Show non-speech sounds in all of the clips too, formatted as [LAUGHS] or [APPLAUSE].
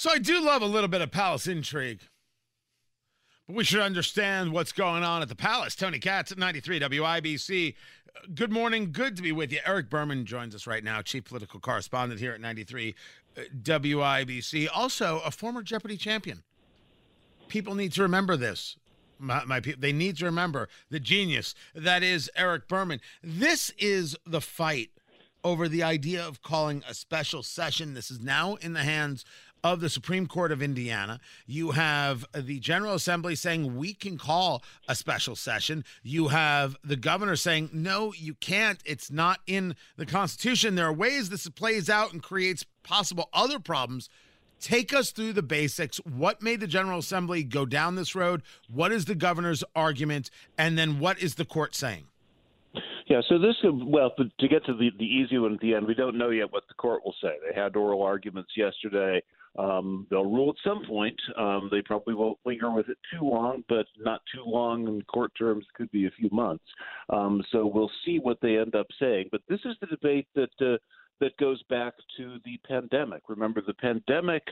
So I do love a little bit of palace intrigue. But we should understand what's going on at the palace. Tony Katz at 93 WIBC. Good morning. Good to be with you. Eric Berman joins us right now, chief political correspondent here at 93 uh, WIBC. Also, a former Jeopardy champion. People need to remember this. My, my people, they need to remember the genius that is Eric Berman. This is the fight over the idea of calling a special session. This is now in the hands of the Supreme Court of Indiana. You have the General Assembly saying we can call a special session. You have the governor saying, no, you can't. It's not in the Constitution. There are ways this plays out and creates possible other problems. Take us through the basics. What made the General Assembly go down this road? What is the governor's argument? And then what is the court saying? Yeah, so this well, to get to the the easy one at the end, we don't know yet what the court will say. They had oral arguments yesterday. Um, they'll rule at some point. Um, they probably won't linger with it too long, but not too long in court terms could be a few months. Um, so we'll see what they end up saying. But this is the debate that uh, that goes back to the pandemic. Remember, the pandemic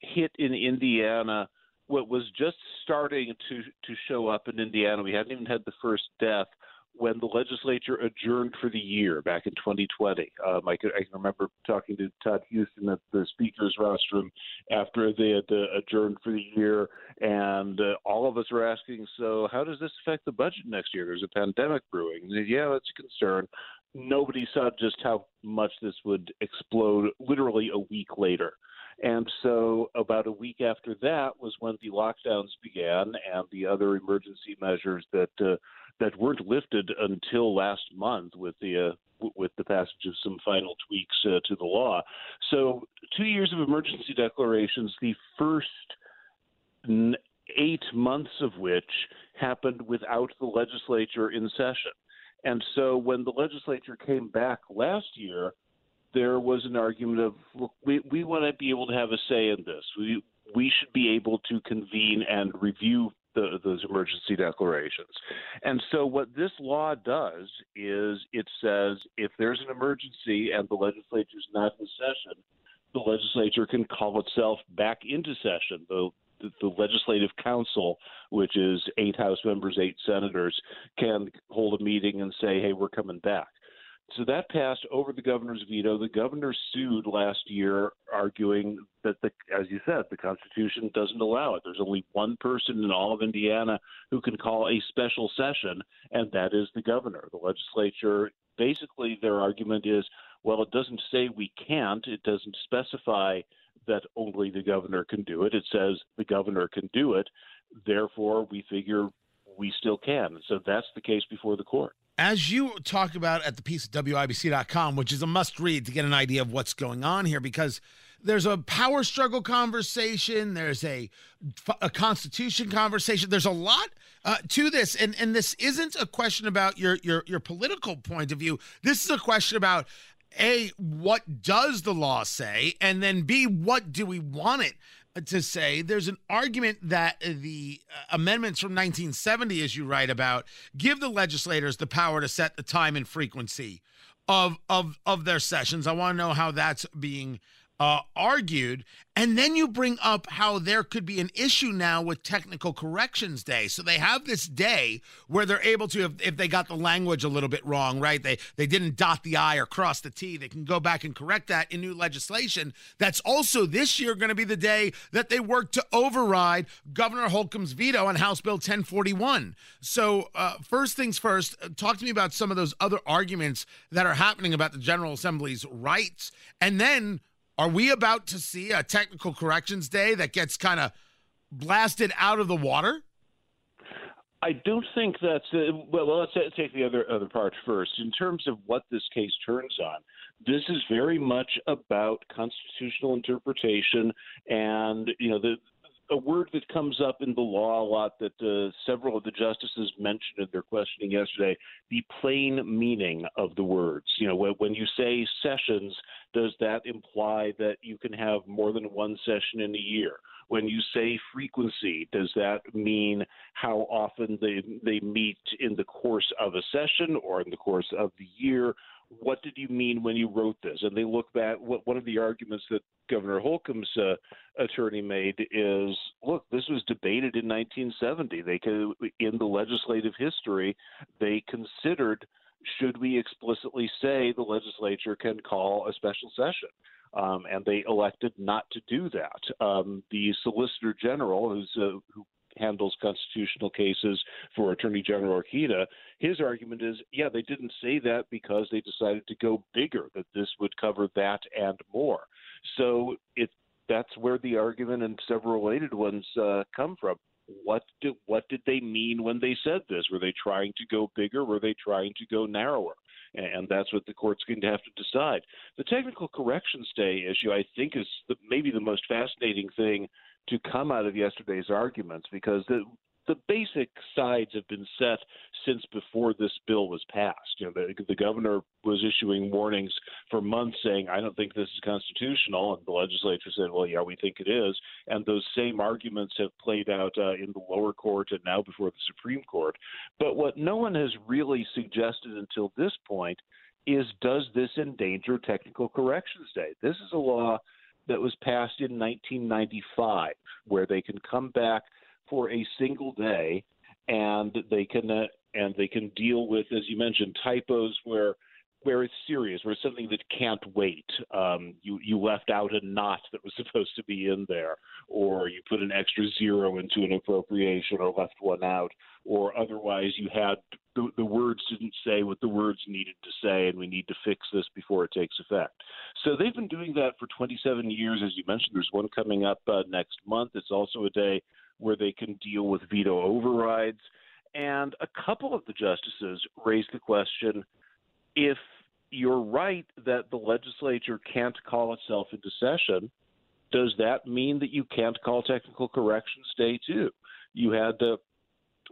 hit in Indiana. What was just starting to to show up in Indiana. We hadn't even had the first death when the legislature adjourned for the year back in 2020. Um, I, could, I can remember talking to Todd Huston at the speaker's rostrum after they had uh, adjourned for the year, and uh, all of us were asking, so how does this affect the budget next year? There's a pandemic brewing. Said, yeah, that's a concern. Nobody saw just how much this would explode literally a week later. And so, about a week after that was when the lockdowns began and the other emergency measures that uh, that weren't lifted until last month with the uh, with the passage of some final tweaks uh, to the law. So, two years of emergency declarations, the first eight months of which happened without the legislature in session. And so, when the legislature came back last year, there was an argument of look, we, we want to be able to have a say in this. We we should be able to convene and review the, those emergency declarations. And so, what this law does is it says if there's an emergency and the legislature is not in session, the legislature can call itself back into session. The, the, the legislative council, which is eight House members, eight senators, can hold a meeting and say, hey, we're coming back. So that passed over the governor's veto. The governor sued last year, arguing that, the, as you said, the Constitution doesn't allow it. There's only one person in all of Indiana who can call a special session, and that is the governor. The legislature, basically, their argument is, well, it doesn't say we can't. It doesn't specify that only the governor can do it. It says the governor can do it. Therefore, we figure we still can. So that's the case before the court as you talk about at the piece at WIBC.com, which is a must read to get an idea of what's going on here, because there's a power struggle conversation, there's a, a constitution conversation, there's a lot uh, to this, and and this isn't a question about your your your political point of view. This is a question about a what does the law say, and then b what do we want it to say there's an argument that the uh, amendments from 1970, as you write about, give the legislators the power to set the time and frequency of of of their sessions. I want to know how that's being uh, argued. And then you bring up how there could be an issue now with technical corrections day. So they have this day where they're able to, if, if they got the language a little bit wrong, right? They they didn't dot the I or cross the T. They can go back and correct that in new legislation. That's also this year going to be the day that they work to override Governor Holcomb's veto on House Bill 1041. So uh, first things first, uh, talk to me about some of those other arguments that are happening about the General Assembly's rights, and then are we about to see a technical corrections day that gets kind of blasted out of the water? I don't think that's uh, well. Let's take the other other part first. In terms of what this case turns on, this is very much about constitutional interpretation, and you know the a word that comes up in the law a lot that uh, several of the justices mentioned in their questioning yesterday the plain meaning of the words. You know, when, when you say sessions, does that imply that you can have more than one session in a year? When you say frequency, does that mean how often they, they meet in the course of a session or in the course of the year? what did you mean when you wrote this? And they look back. What one of the arguments that Governor Holcomb's uh, attorney made is, look, this was debated in 1970. They could, in the legislative history, they considered should we explicitly say the legislature can call a special session. Um, and they elected not to do that. Um, the Solicitor General, who's uh, who handles constitutional cases for Attorney General Rokita, his argument is, yeah, they didn't say that because they decided to go bigger, that this would cover that and more. So it that's where the argument and several related ones uh, come from. What did what did they mean when they said this? Were they trying to go bigger? Were they trying to go narrower? And that's what the court's going to have to decide. The technical corrections day issue, I think, is the, maybe the most fascinating thing to come out of yesterday's arguments because the the basic sides have been set since before this bill was passed. You know, the, the governor was issuing warnings for months saying, "I don't think this is constitutional," and the legislature said, "Well, yeah, we think it is." And those same arguments have played out uh, in the lower court and now before the Supreme Court. But what no one has really suggested until this point is, does this endanger technical corrections day? This is a law that was passed in 1995, where they can come back for a single day and they can uh, and they can deal with, as you mentioned, typos where where it's serious, where it's something that can't wait. Um, you you left out a not that was [LAUGHS] supposed to be in there, or you put an extra zero into an appropriation, or left one out, or otherwise you had the, the words didn't say what the words needed to say, and we need to fix this before it takes effect. So they've been doing that for 27 years, as you mentioned. There's one coming up uh, next month. It's also a day where they can deal with veto overrides. And a couple of the justices raised the question if you're right that the legislature can't call itself into session, does that mean that you can't call technical corrections day too? You had the,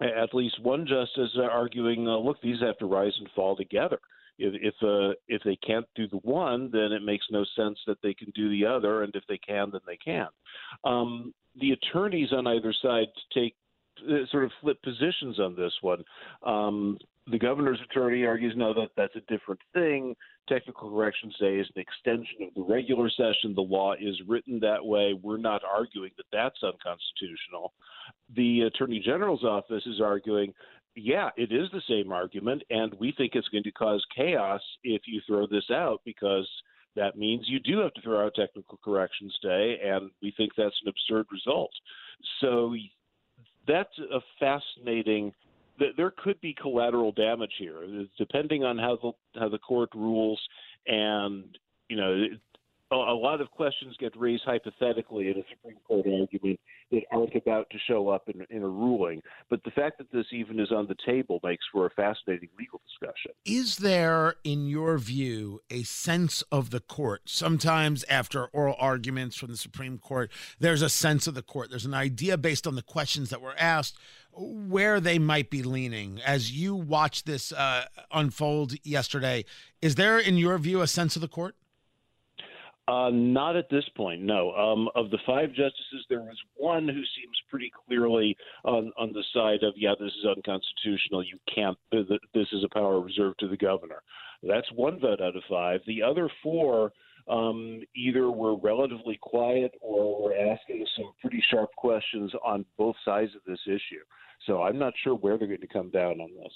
at least one justice arguing, uh, look, these have to rise and fall together. If if, uh, if they can't do the one, then it makes no sense that they can do the other, and if they can, then they can. Um, the attorneys on either side take uh, sort of flip positions on this one. Um, the governor's attorney argues no, that that's a different thing. Technical corrections day is an extension of the regular session. The law is written that way. We're not arguing that that's unconstitutional. The attorney general's office is arguing, yeah, it is the same argument, and we think it's going to cause chaos if you throw this out because that means you do have to throw out technical corrections day, and we think that's an absurd result. So that's a fascinating. There could be collateral damage here, depending on how the how the court rules, and you know a lot of questions get raised hypothetically in a Supreme Court argument that aren't about to show up in, in, a ruling. But the fact that this even is on the table makes for a fascinating legal discussion. Is there, in your view, a sense of the court? Sometimes after oral arguments from the Supreme Court, there's a sense of the court. There's an idea based on the questions that were asked where they might be leaning as you watch this uh, unfold yesterday. Is there, in your view, a sense of the court? Uh, not at this point, no. Um, of the five justices, there was one who seems pretty clearly on, on the side of, yeah, this is unconstitutional. You can't, this is a power reserved to the governor. That's one vote out of five. The other four um, either were relatively quiet or were asking some pretty sharp questions on both sides of this issue. So I'm not sure where they're going to come down on this.